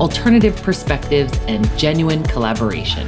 alternative perspectives, and genuine collaboration.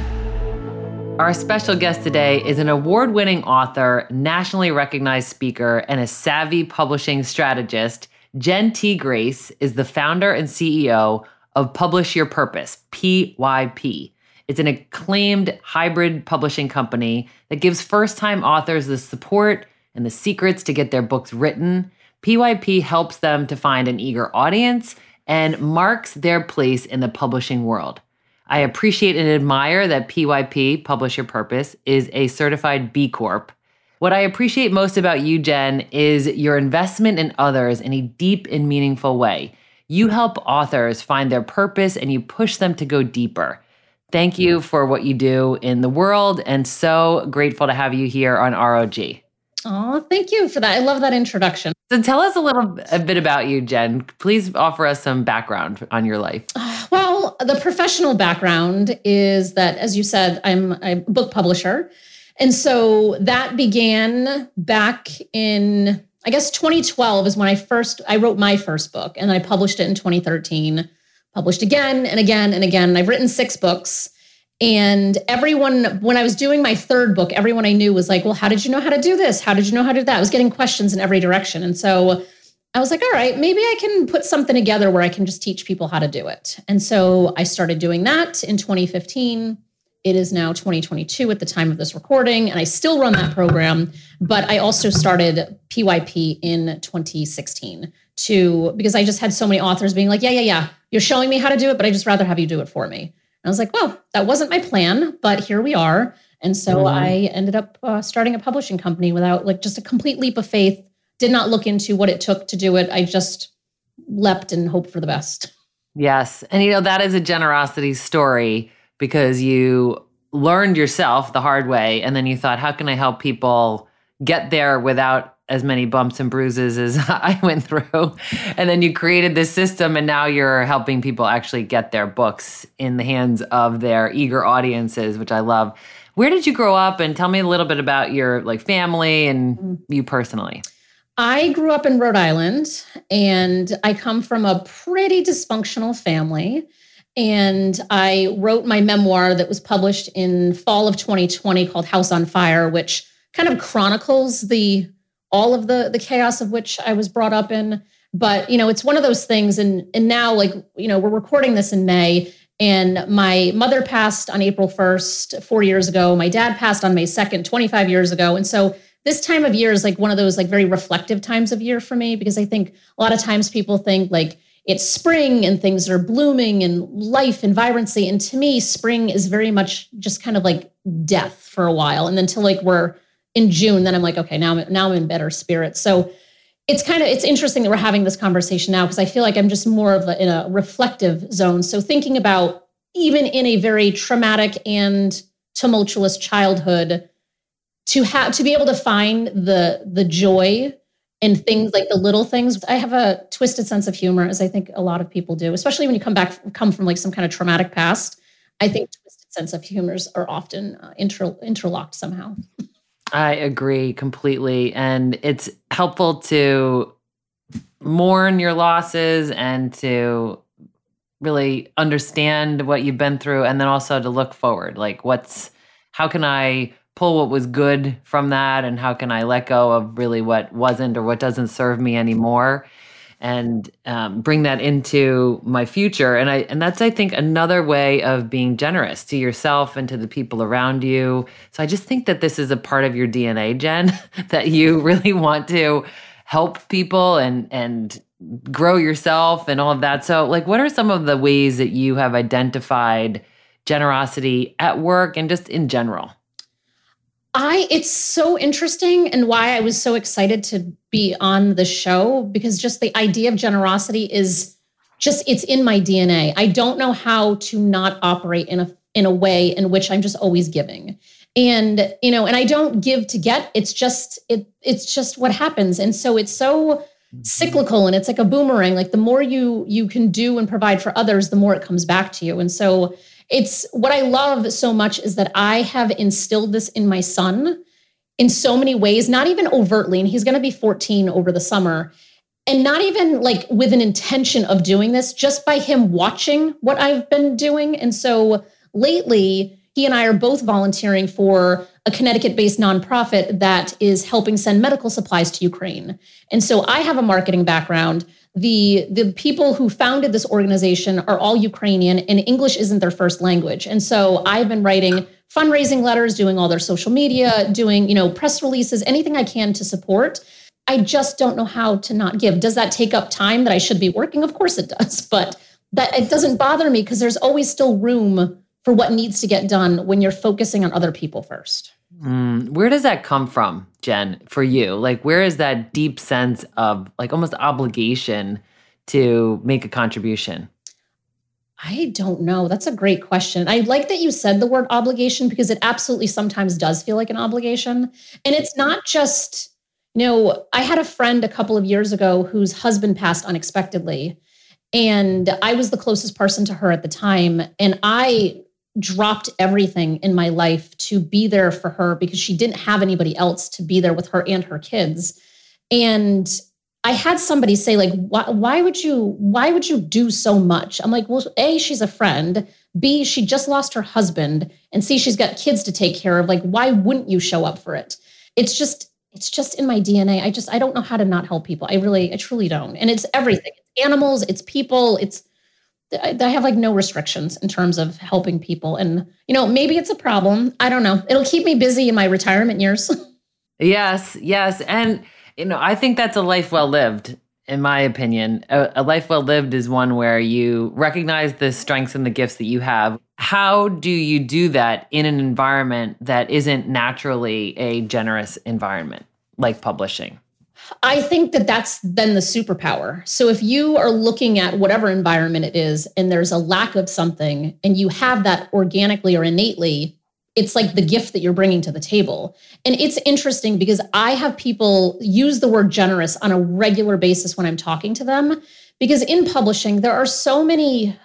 Our special guest today is an award winning author, nationally recognized speaker, and a savvy publishing strategist. Jenn T. Grace is the founder and CEO of Publish Your Purpose, PYP. It's an acclaimed hybrid publishing company that gives first time authors the support and the secrets to get their books written. PYP helps them to find an eager audience and marks their place in the publishing world. I appreciate and admire that PYP, Publish Your Purpose, is a certified B Corp. What I appreciate most about you, Jenn, is your investment in others in a deep and meaningful way. You help authors find their purpose and you push them to go deeper. Thank you for what you do in the world and so grateful to have you here on ROG. Oh, thank you for that. I love that introduction. So tell us a little a bit about you, Jenn. Please offer us some background on your life. Well, the professional background is that, as you said, I'm a book publisher. And so that began back in, I guess 2012 is when I first, I wrote my first book and I published it in 2013, published again and again and again. And I've written six books. And everyone, when I was doing my third book, everyone I knew was like, well, how did you know how to do this? How did you know how to do that? I was getting questions in every direction. And so I was like, all right, maybe I can put something together where I can just teach people how to do it. And so I started doing that in 2015. It is now 2022 at the time of this recording, and I still run that program. But I also started PYP in 2016 to because I just had so many authors being like, yeah, yeah, yeah, you're showing me how to do it, but I just rather have you do it for me. I was like, well, that wasn't my plan, but here we are. And so mm-hmm. I ended up uh, starting a publishing company without like just a complete leap of faith. Did not look into what it took to do it. I just leapt and hoped for the best. Yes. And you know, that is a generosity story because you learned yourself the hard way. And then you thought, how can I help people get there without as many bumps and bruises as I went through. And then you created this system, and now you're helping people actually get their books in the hands of their eager audiences, which I love. Where did you grow up? And tell me a little bit about your like family and mm. you personally. I grew up in Rhode Island, and I come from a pretty dysfunctional family. And I wrote my memoir that was published in fall of 2020 called House on Fire, which kind of chronicles the all of the the chaos of which I was brought up in. But you know, it's one of those things. And and now, like you know, we're recording this in May, and my mother passed on April first, four years ago. My dad passed on May second, twenty five years ago. And so this time of year is like one of those like very reflective times of year for me because I think a lot of times people think like it's spring and things are blooming and life and vibrancy. And to me, spring is very much just kind of like death for a while. And then till like we're in June, then I'm like, okay, now I'm now I'm in better spirits. So it's kind of it's interesting that we're having this conversation now because I feel like I'm just more of a, in a reflective zone. So thinking about even in a very traumatic and tumultuous childhood, to have to be able to find the the joy in things like the little things. I have a twisted sense of humor, as I think a lot of people do, especially when you come back come from like some kind of traumatic past. I think twisted sense of humors are often uh, inter, interlocked somehow. I agree completely. And it's helpful to mourn your losses and to really understand what you've been through and then also to look forward. Like, what's, how can I pull what was good from that and how can I let go of really what wasn't or what doesn't serve me anymore? And um, bring that into my future. And i and that's i think another way of being generous to yourself and to the people around you. So i just think that this is a part of your dna jenn that you really want to help people and and grow yourself and all of that. So like what are some of the ways that you have identified generosity at work and just in general I it's so interesting and why I was so excited to be on the show because just the idea of generosity is just it's in my DNA. I don't know how to not operate in a in a way in which I'm just always giving. And you know, and I don't give to get. It's just it it's just what happens. And so it's so mm-hmm. cyclical and it's like a boomerang. Like the more you you can do and provide for others, the more it comes back to you. And so it's what I love so much is that I have instilled this in my son in so many ways, not even overtly. And he's going to be 14 over the summer and not even like with an intention of doing this, just by him watching what I've been doing. And so lately, he and I are both volunteering for a Connecticut based nonprofit that is helping send medical supplies to Ukraine. And so I have a marketing background. The, the people who founded this organization are all Ukrainian, and English isn't their first language. And so I've been writing fundraising letters, doing all their social media, doing, you know, press releases, anything I can to support. I just don't know how to not give. Does that take up time that I should be working? Of course it does, but that it doesn't bother me because there's always still room for what needs to get done when you're focusing on other people first. Mm, where does that come from, Jenn, for you? Like, where is that deep sense of like almost obligation to make a contribution? I don't know. That's a great question. I like that you said the word obligation because it absolutely sometimes does feel like an obligation. And it's not just, you know, I had a friend a couple of years ago whose husband passed unexpectedly. And I was the closest person to her at the time. And I dropped everything in my life to be there for her because she didn't have anybody else to be there with her and her kids. And I had somebody say like why, why would you why would you do so much? I'm like, well, A, she's a friend. B, she just lost her husband and C, she's got kids to take care of. Like why wouldn't you show up for it? It's just it's just in my DNA. I just I don't know how to not help people. I really I truly don't. And it's everything. It's animals, it's people, it's I have like no restrictions in terms of helping people. And, you know, maybe it's a problem. I don't know. It'll keep me busy in my retirement years. yes, yes. And, you know, I think that's a life well lived, in my opinion. A, a life well lived is one where you recognize the strengths and the gifts that you have. How do you do that in an environment that isn't naturally a generous environment like publishing? I think that that's then the superpower. So if you are looking at whatever environment it is and there's a lack of something and you have that organically or innately, it's like the gift that you're bringing to the table. And it's interesting because I have people use the word generous on a regular basis when I'm talking to them. Because in publishing, there are so many,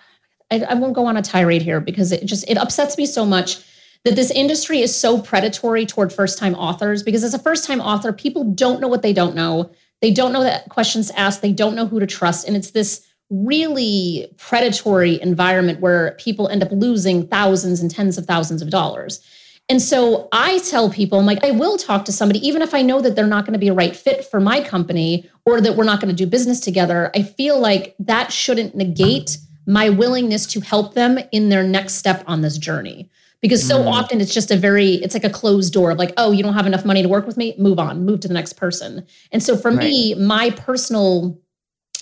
I, I won't go on a tirade here because it just, it upsets me so much that this industry is so predatory toward first time authors because as a first time author, people don't know what they don't know. They don't know that questions asked, they don't know who to trust. And it's this really predatory environment where people end up losing thousands and tens of thousands of dollars. And so I tell people, I'm like, I will talk to somebody, even if I know that they're not going to be a right fit for my company or that we're not going to do business together. I feel like that shouldn't negate my willingness to help them in their next step on this journey because so mm. often it's just a very it's like a closed door of like oh you don't have enough money to work with me move on move to the next person and so for right. me my personal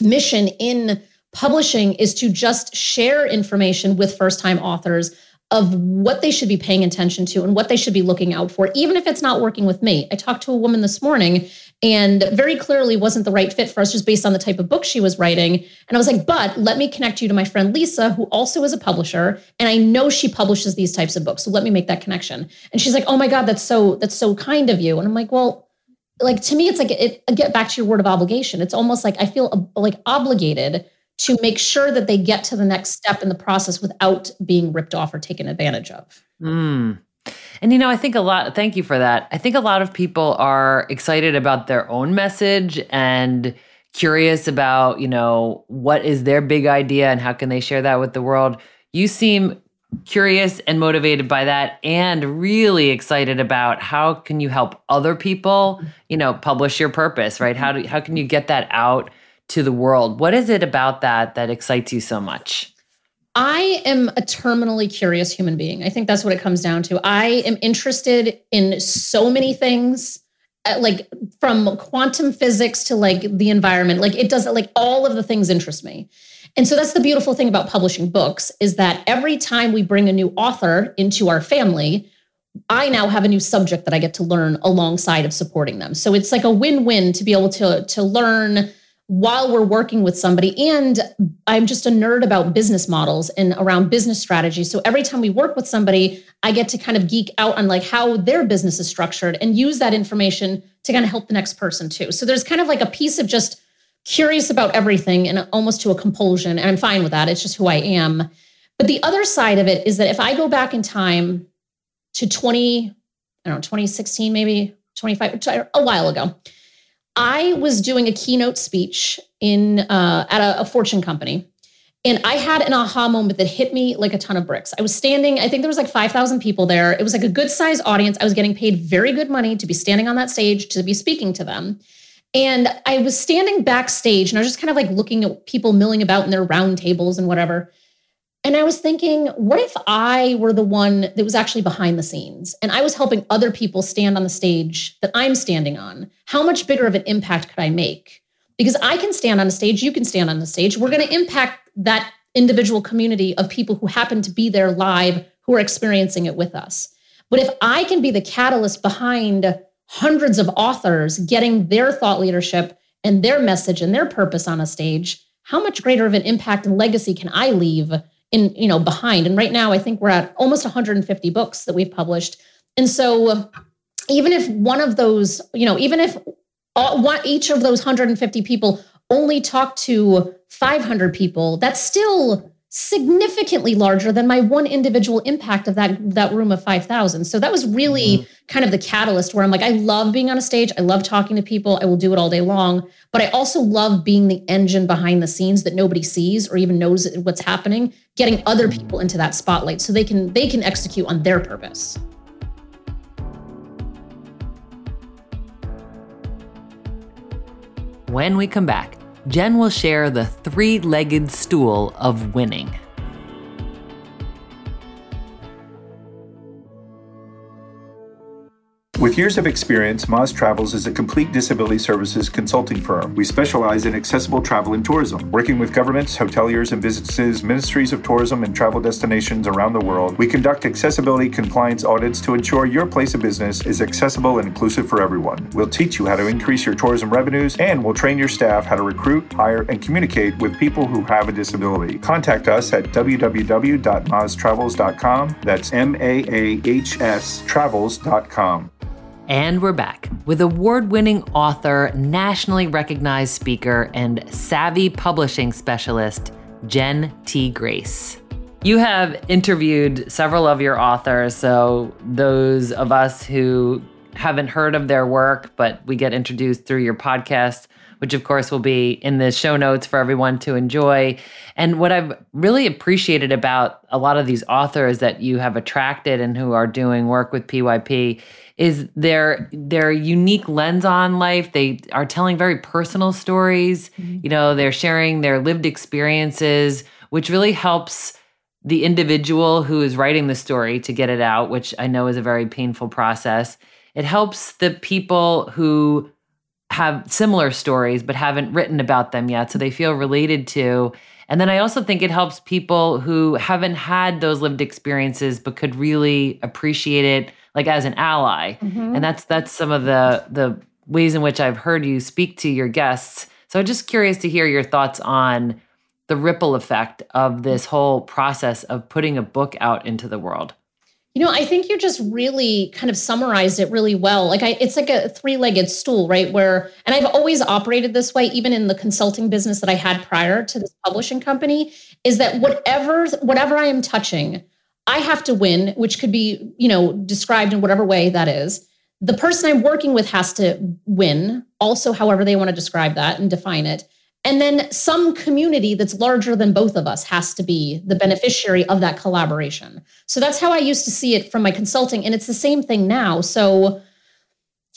mission in publishing is to just share information with first time authors of what they should be paying attention to and what they should be looking out for, even if it's not working with me. I talked to a woman this morning and very clearly wasn't the right fit for us just based on the type of book she was writing. And I was like, but let me connect you to my friend Lisa, who also is a publisher. And I know she publishes these types of books. So let me make that connection. And she's like, oh my God, that's so, that's so kind of you. And I'm like, well, like to me, it's like, it, get back to your word of obligation. It's almost like I feel like obligated to make sure that they get to the next step in the process without being ripped off or taken advantage of. Mm. And you know, I think a lot, thank you for that. I think a lot of people are excited about their own message and curious about, you know, what is their big idea and how can they share that with the world. You seem curious and motivated by that and really excited about how can you help other people, you know, publish your purpose, right? How do how can you get that out to the world. What is it about that that excites you so much? I am a terminally curious human being. I think that's what it comes down to. I am interested in so many things uh, like from quantum physics to like the environment like it does like all of the things interest me and so that's the beautiful thing about publishing books is that every time we bring a new author into our family i now have a new subject that i get to learn alongside of supporting them so it's like a win-win to be able to to learn while we're working with somebody. And I'm just a nerd about business models and around business strategy. So every time we work with somebody, I get to kind of geek out on like how their business is structured and use that information to kind of help the next person too. So there's kind of like a piece of just curious about everything and almost to a compulsion. And I'm fine with that. It's just who I am. But the other side of it is that if I go back in time to 20, I don't know, 2016, maybe 25, a while ago, I was doing a keynote speech in uh, at a, a fortune company. And I had an aha moment that hit me like a ton of bricks. I was standing, I think there was like 5,000 people there. It was like a good sized audience. I was getting paid very good money to be standing on that stage, to be speaking to them. And I was standing backstage and I was just kind of like looking at people milling about in their round tables and whatever. And I was thinking, what if I were the one that was actually behind the scenes and I was helping other people stand on the stage that I'm standing on? How much bigger of an impact could I make? Because I can stand on a stage, you can stand on the stage. We're going to impact that individual community of people who happen to be there live, who are experiencing it with us. But if I can be the catalyst behind hundreds of authors getting their thought leadership and their message and their purpose on a stage, how much greater of an impact and legacy can I leave in you know behind. And right now i think we're at almost 150 books that we've published. And so even if one of those you know even if all, each of those 150 people only talk to 500 people that's still significantly larger than my one individual impact of that that room of 5000 so that was really mm-hmm. kind of the catalyst where i'm like i love being on a stage. I love talking to people. I will do it all day long. But i also love being the engine behind the scenes that nobody sees or even knows what's happening getting other people into that spotlight so they can they can execute on their purpose. When we come back Jenn will share the three legged stool of winning. With years of experience, Maahs Travels is a complete disability services consulting firm. We specialize in accessible travel and tourism, working with governments, hoteliers and businesses, ministries of tourism, and travel destinations around the world. We conduct accessibility compliance audits to ensure your place of business is accessible and inclusive for everyone. We'll teach you how to increase your tourism revenues, and we'll train your staff how to recruit, hire, and communicate with people who have a disability. Contact us at www.maahstravels.com. That's M A A H S travels.com. And we're back with award winning author, nationally recognized speaker, and savvy publishing specialist, Jenn T. Grace. You have interviewed several of your authors, so those of us who haven't heard of their work, but we get introduced through your podcast, which of course will be in the show notes for everyone to enjoy. And what I've really appreciated about a lot of these authors that you have attracted and who are doing work with PYP is their their unique lens on life. They are telling very personal stories. Mm-hmm. You know, they're sharing their lived experiences, which really helps the individual who is writing the story to get it out, which I know is a very painful process. It helps the people who have similar stories but haven't written about them yet, so they feel related to. And then I also think it helps people who haven't had those lived experiences but could really appreciate it like as an ally. Mm-hmm. And that's that's some of the the ways in which I've heard you speak to your guests. So I'm just curious to hear your thoughts on the ripple effect of this whole process of putting a book out into the world. You know, I think you just really kind of summarized it really well. Like I it's like a three-legged stool, right? Where and I've always operated this way even in the consulting business that I had prior to this publishing company is that whatever whatever I am touching, I have to win, which could be, you know, described in whatever way that is. The person I'm working with has to win, also, however they want to describe that and define it. And then some community that's larger than both of us has to be the beneficiary of that collaboration. So that's how I used to see it from my consulting. And it's the same thing now. So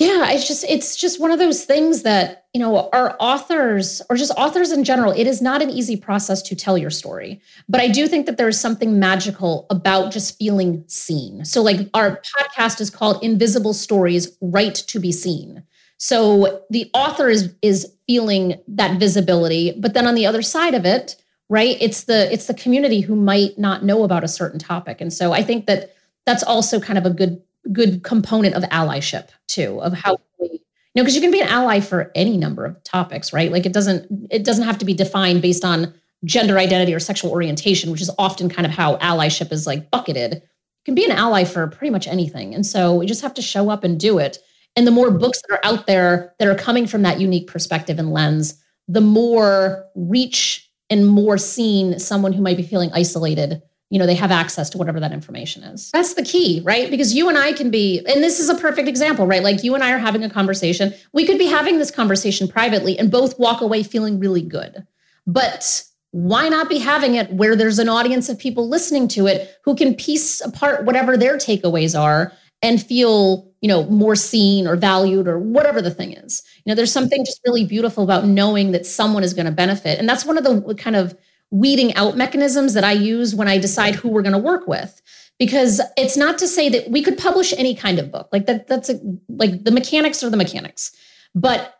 yeah it's just it's just one of those things that you know our authors or just authors in general it is not an easy process to tell your story. But i do think that there's something magical about just feeling seen. So like our podcast is called invisible stories right to be seen. So the author is is feeling that visibility but then on the other side of it right it's the it's the community who might not know about a certain topic. And so i think that that's also kind of a good good component of allyship too of how You know, because you can be an ally for any number of topics, right? Like it doesn't it doesn't have to be defined based on gender identity or sexual orientation, which is often kind of how allyship is like bucketed. You can be an ally for pretty much anything. And so we just have to show up and do it. And the more books that are out there that are coming from that unique perspective and lens, the more reach and more seen someone who might be feeling isolated you know they have access to whatever that information is. That's the key right? Because you and i can be and this is a perfect example right? Like you and i are having a conversation. We could be having this conversation privately and both walk away feeling really good. But why not be having it where there's an audience of people listening to it who can piece apart whatever their takeaways are and feel you know more seen or valued or whatever the thing is? You know there's something just really beautiful about knowing that someone is going to benefit. And that's one of the kind of weeding out mechanisms that I use when I decide who we're going to work with. Because it's not to say that we could publish any kind of book. Like that, that's a, like the mechanics are the mechanics. But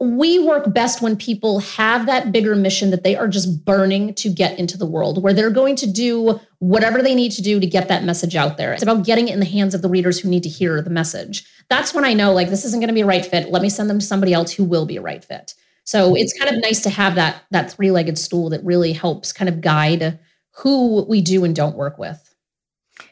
we work best when people have that bigger mission that they are just burning to get into the world, where they're going to do whatever they need to do to get that message out there. It's about getting it in the hands of the readers who need to hear the message. That's when I know, like, this isn't going to be a right fit. Let me send them to somebody else who will be a right fit. So it's kind of nice to have that that three-legged stool that really helps kind of guide who we do and don't work with.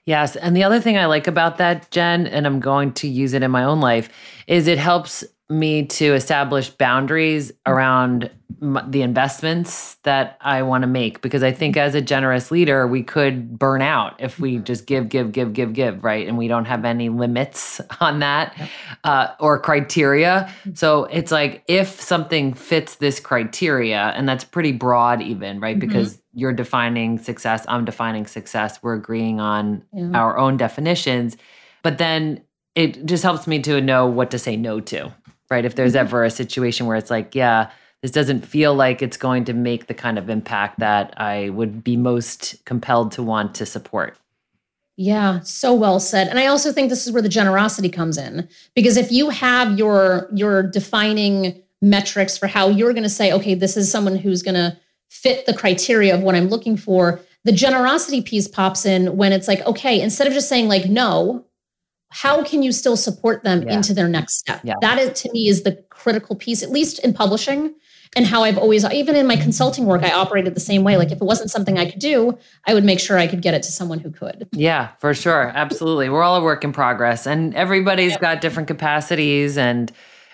Yes, and the other thing I like about that Jenn and I'm going to use it in my own life is it helps me to establish boundaries around the investments that I want to make because I think as a generous leader, we could burn out if we mm-hmm. just give, give, give, give, give, right? And we don't have any limits on that uh, or criteria. So it's like if something fits this criteria, and that's pretty broad, even, right? Mm-hmm. Because you're defining success, I'm defining success, we're agreeing on yeah. our own definitions. But then it just helps me to know what to say no to right? If there's mm-hmm. ever a situation where it's like, yeah, this doesn't feel like it's going to make the kind of impact that I would be most compelled to want to support. Yeah, so well said. And I also think this is where the generosity comes in because if you have your your defining metrics for how you're going to say, okay, this is someone who's going to fit the criteria of what I'm looking for, the generosity piece pops in when it's like, okay, instead of just saying like no, how can you still support them yeah. into their next step? Yeah. That is to me is the critical piece, at least in publishing. And how I've always, even in my consulting work, I operated the same way. Like if it wasn't something I could do, I would make sure I could get it to someone who could. Yeah, for sure. Absolutely. We're all a work in progress and everybody's yeah. got different capacities and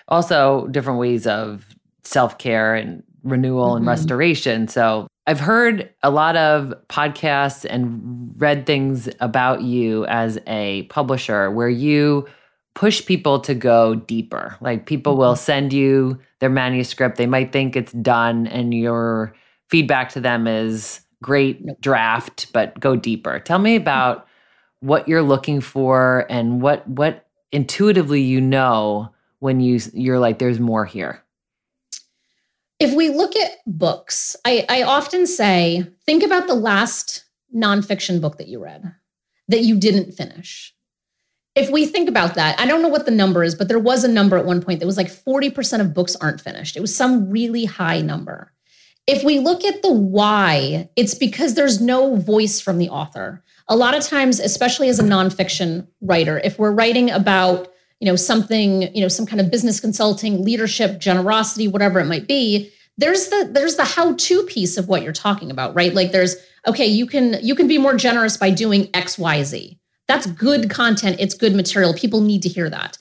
also different ways of self care and renewal mm-hmm. and restoration. So I've heard a lot of podcasts and read things about you as a publisher where you push people to go deeper. Like people will mm-hmm. send you their manuscript, they might think it's done, and your feedback to them is great draft, but go deeper. Tell me about what you're looking for and what what intuitively you know when you you're like there's more here if we look at books, I, I often say, think about the last nonfiction book that you read that you didn't finish. If we think about that, I don't know what the number is, but there was a number at one point that was like 40% of books aren't finished. It was some really high number. If we look at the why, it's because there's no voice from the author. A lot of times, especially as a nonfiction writer, if we're writing about you know something you know some kind of business consulting leadership generosity whatever it might be there's the there's the how to piece of what you're talking about right? Like there's okay you can you can be more generous by doing xyz that's good content. It's good material. People need to hear that.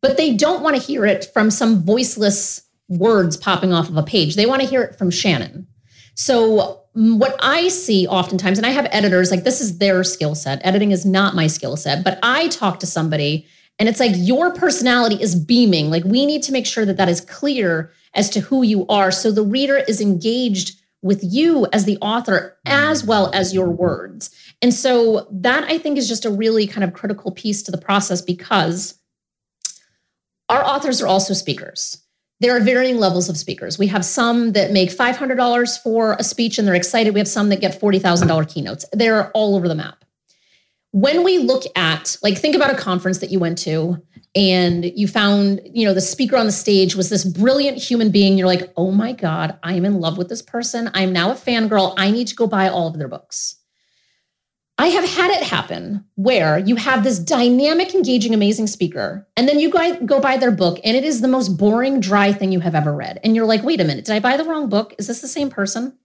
But they don't want to hear it from some voiceless words popping off of a page. They want to hear it from shannon. So mm, what i see oftentimes and i have editors like this is their skill set. Editing is not my skill set but i talk to somebody and it's like your personality is beaming. Like we need to make sure that that is clear as to who you are. So the reader is engaged with you as the author as mm. well as your words. And so that I think is just a really kind of critical piece to the process because our authors are also speakers. There are varying levels of speakers. We have some that make $500 for a speech and they're excited. We have some that get $40,000 keynotes. They're all over the map when we look at like think about a conference that you went to and you found you know the speaker on the stage was this brilliant human being you're like oh my god i am in love with this person i'm now a fangirl i need to go buy all of their books I have had it happen where you have this dynamic, engaging, amazing speaker, and then you go, go buy their book, and it is the most boring, dry thing you have ever read. And you're like, wait a minute, did I buy the wrong book? Is this the same person?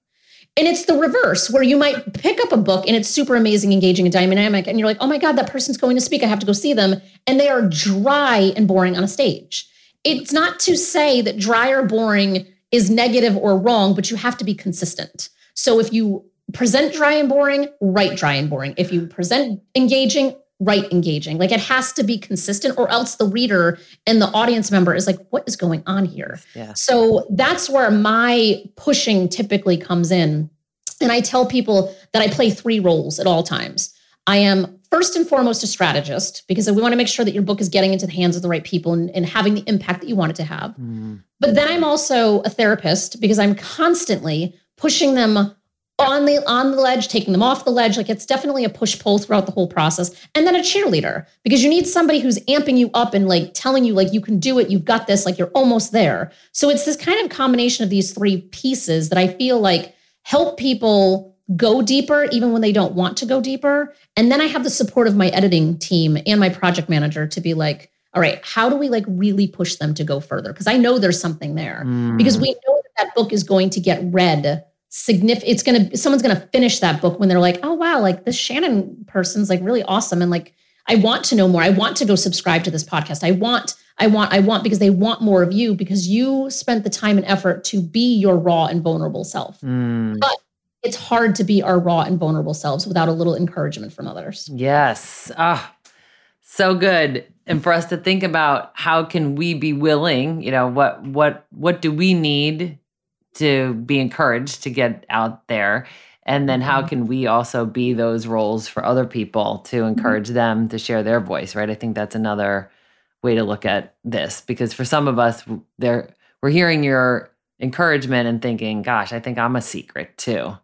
And it's the reverse, where you might pick up a book and it's super amazing, engaging, and dynamic. And you're like, oh my God, that person's going to speak. I have to go see them. And they are dry and boring on a stage. It's not to say that dry or boring is negative or wrong, but you have to be consistent. So if you present dry and boring, write dry and boring. If you present engaging, write engaging. Like it has to be consistent, or else the reader and the audience member is like, what is going on here? Yeah. So that's where my pushing typically comes in. And I tell people that I play three roles at all times. I am first and foremost a strategist because we want to make sure that your book is getting into the hands of the right people and, and having the impact that you want it to have. Mm. But then I'm also a therapist because I'm constantly pushing them on the on the ledge, taking them off the ledge. Like it's definitely a push pull throughout the whole process. And then a cheerleader because you need somebody who's amping you up and like telling you like you can do it, you've got this, like you're almost there. So it's this kind of combination of these three pieces that I feel like help people go deeper even when they don't want to go deeper. And then I have the support of my editing team and my project manager to be like, all right, how do we like really push them to go further? Because I know there's something there. Mm. Because we know that that book is going to get read significant it's gonna someone's gonna finish that book when they're like oh wow like this shannon person's like really awesome and like i want to know more i want to go subscribe to this podcast i want i want i want because they want more of you because you spent the time and effort to be your raw and vulnerable self Mm. but it's hard to be our raw and vulnerable selves without a little encouragement from others Yes. Ah, so good. And for us to think about how can we be willing, you know, what what what do we need to be encouraged to get out there? And then how mm-hmm. can we also be those roles for other people to mm-hmm. encourage them to share their voice, right? I think that's another way to look at this because for some of us there we're hearing your encouragement and thinking, gosh, I think I'm a secret too.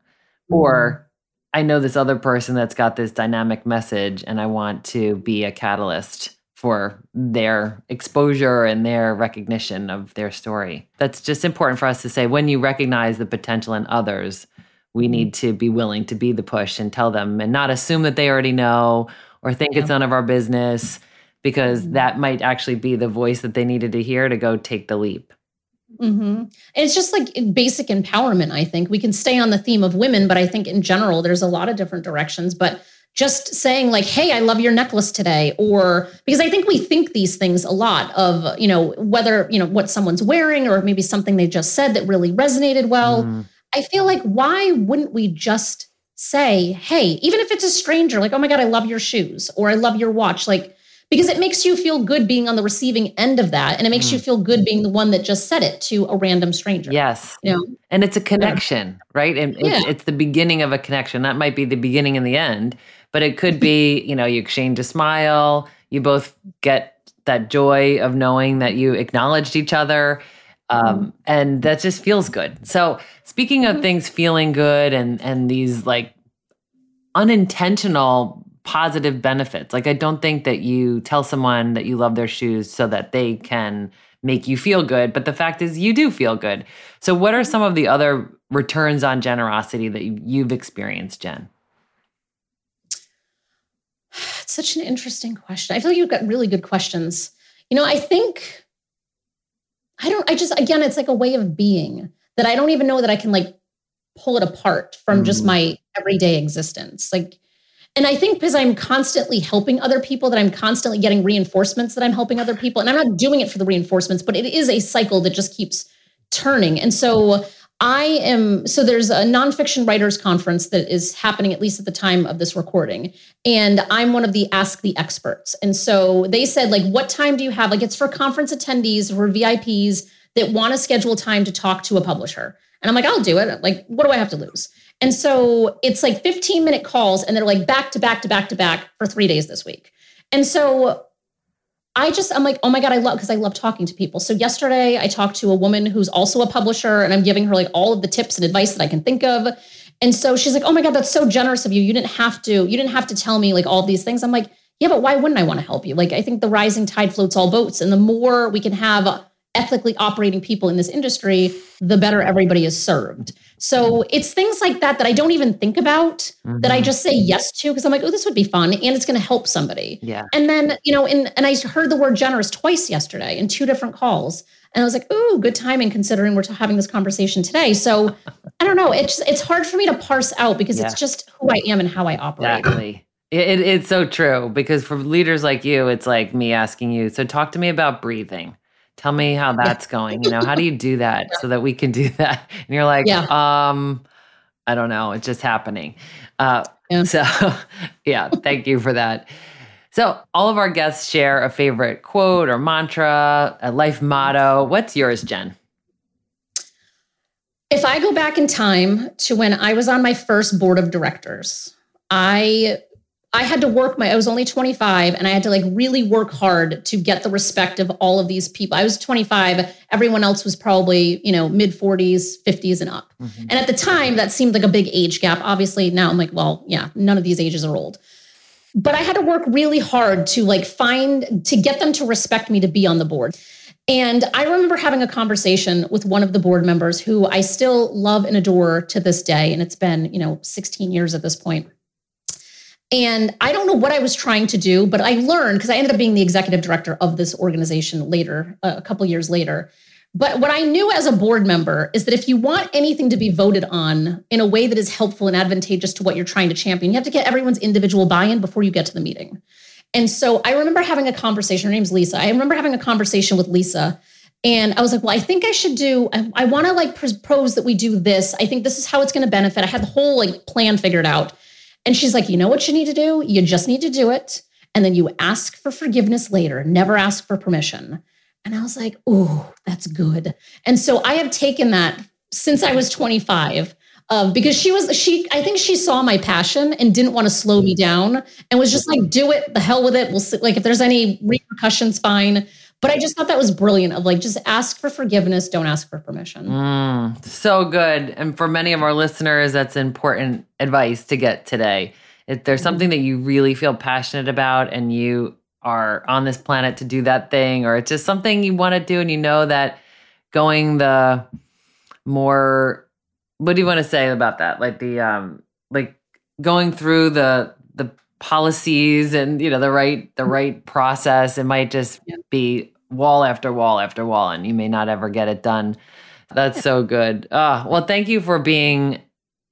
Or mm-hmm. I know this other person that's got this dynamic message and I want to be a catalyst for their exposure and their recognition of their story. That's just important for us to say when you recognize the potential in others, we need to be willing to be the push and tell them and not assume that they already know or think it's none of our business because that might actually be the voice that they needed to hear to go take the leap. Mm-hmm. It's just like basic empowerment, I think. We can stay on the theme of women, but I think in general, there's a lot of different directions. But just saying, like, hey, I love your necklace today, or because I think we think these things a lot of, you know, whether, you know, what someone's wearing or maybe something they just said that really resonated well. Mm. I feel like why wouldn't we just say, hey, even if it's a stranger, like, oh my God, I love your shoes or I love your watch, like, because it makes you feel good being on the receiving end of that. And it makes you feel good being the one that just said it to a random stranger. Yes. You know? And it's a connection, right? And it's, Yeah. it's the beginning of a connection. That might be the beginning and the end, but it could be, you know, you exchange a smile, you both get that joy of knowing that you acknowledged each other. Um, mm-hmm. and that just feels good. So speaking of mm-hmm. things feeling good and and these like unintentional positive benefits, like I don't think that you tell someone that you love their shoes so that they can make you feel good, but the fact is you do feel good. So what are mm-hmm. some of the other returns on generosity that you- you've experienced, Jenn? It's such an interesting question. I feel like you've got really good questions. You know, I think I don't, I just again, it's like a way of being that I don't even know that I can like pull it apart from just Mm. my everyday existence. Like, and I think because I'm constantly helping other people, that I'm constantly getting reinforcements that I'm helping other people. And I'm not doing it for the reinforcements, but it is a cycle that just keeps turning. And so I am, so there's a nonfiction writers conference that is happening at least at the time of this recording. And I'm one of the Ask the Experts. And so they said, like, what time do you have? Like, it's for conference attendees or VIPs that want to schedule time to talk to a publisher. And I'm like, I'll do it. Like, what do I have to lose? And so it's like 15 minute calls, and they're like back to back to back to back for three days this week. And so I just, I'm like, oh my God, I love, because I love talking to people. So yesterday I talked to a woman who's also a publisher, and I'm giving her like all of the tips and advice that I can think of. And so she's like, oh my God, that's so generous of you. You didn't have to, you didn't have to tell me like all these things. I'm like, yeah, but why wouldn't I want to help you? Like, I think the rising tide floats all boats. And the more we can have ethically operating people in this industry, the better everybody is served. So it's things like that that I don't even think about that I Mhm. just say yes to because I'm like, oh, this would be fun and it's going to help somebody. Yeah. And then, you know, in, and I heard the word generous twice yesterday in two different calls. And I was like, ooh, good timing considering we're having this conversation today. So I don't know. It's it's hard for me to parse out because Yeah. it's just who I am and how I operate. Exactly. It, it- it's so true because for leaders like you, it's like me asking you. So talk to me about breathing. Tell me how that's going. You know, how do you do that so that we can do that? And you're like, Yeah. um, I don't know. It's just happening. Uh, Yeah. So, yeah, thank you for that. So, all of our guests share a favorite quote or mantra, a life motto. What's yours, Jenn? If I go back in time to when I was on my first board of directors, I I had to work my I was only 25 and I had to like really work hard to get the respect of all of these people. I was 25, everyone else was probably, you know, mid 40s, 50s and up. Mm-hmm. And at the time that seemed like a big age gap. Obviously now I'm like, well, yeah, none of these ages are old. But I had to work really hard to like find to get them to respect me to be on the board. And I remember having a conversation with one of the board members who I still love and adore to this day. And it's been, you know, 16 years at this point. And I don't know what I was trying to do, but I learned because I ended up being the executive director of this organization later, uh, a couple years later. But what I knew as a board member is that if you want anything to be voted on in a way that is helpful and advantageous to what you're trying to champion, you have to get everyone's individual buy in before you get to the meeting. And so I remember having a conversation. Her name's Lisa. I remember having a conversation with Lisa. And I was like, well, I think I should do, I, I want to like propose that we do this. I think this is how it's going to benefit. I had the whole like plan figured out. And she's like, you know what you need to do? You just need to do it. And then you ask for forgiveness later, never ask for permission. And I was like, oh, that's good. And so I have taken that since I was 25 uh, because she was, she, I think she saw my passion and didn't want to slow me down and was just like, do it, the hell with it. We'll see. Like, if there's any repercussions, fine. But I just thought that was brilliant of like, just ask for forgiveness, don't ask for permission. Mm, so good. And for many of our listeners, that's important advice to get today. If there's something that you really feel passionate about and you are on this planet to do that thing, or it's just something you want to do and you know that going the more, what do you want to say about that? Like the, um, like going through the, the policies and, you know, the right, the right process, it might just Yeah. be wall after wall after wall and you may not ever get it done. That's so good. Ah, well, thank you for being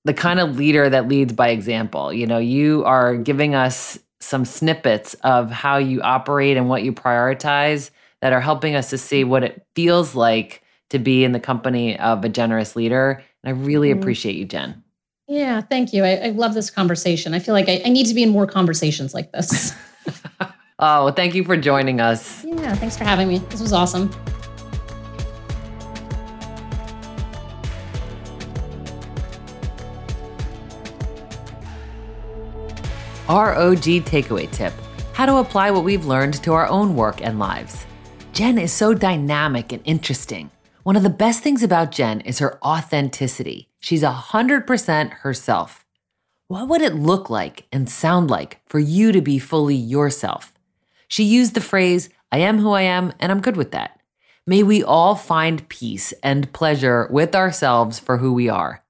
the kind of leader that leads by example. You know, you are giving us some snippets of how you operate and what you prioritize that are helping us to see what it feels like to be in the company of a generous leader. And I really Mhm. appreciate you, Jenn. Yeah, thank you. I, I love this conversation. I feel like I, I need to be in more conversations like this. Oh, well, thank you for joining us. yeah, thanks for having me. This was awesome. ROG takeaway tip how to apply what we've learned to our own work and lives. Jenn is so dynamic and interesting. One of the best things about Jenn is her authenticity. She's 100% herself. What would it look like and sound like for you to be fully yourself? She used the phrase, I am who I am, and I'm good with that. May we all find peace and pleasure with ourselves for who we are.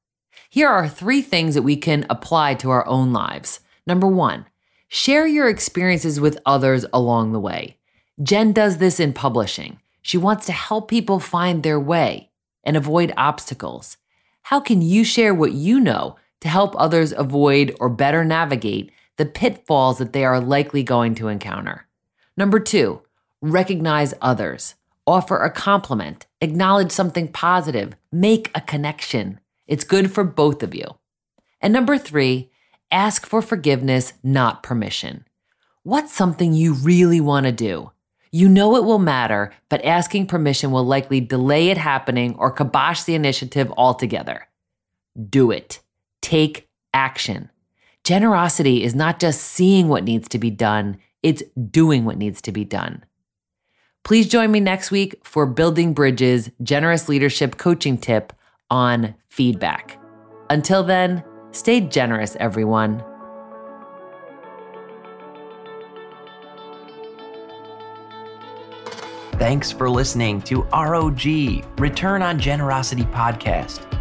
Here are three things that we can apply to our own lives. Number one, share your experiences with others along the way. Jen does this in publishing. She wants to help people find their way and avoid obstacles. How can you share what you know to help others avoid or better navigate the pitfalls that they are likely going to encounter? Number two, recognize others. Offer a compliment, acknowledge something positive, make a connection. It's good for both of you. And number three, ask for forgiveness, not permission. What's something you really want to do? You know it will matter, but asking permission will likely delay it happening or kibosh the initiative altogether. Do it. Take action. Generosity is not just seeing what needs to be done, it's doing what needs to be done. Please join me next week for Building Bridges Generous Leadership Coaching Tip on feedback. Until then, stay generous, everyone. Thanks for listening to ROG, Return on Generosity podcast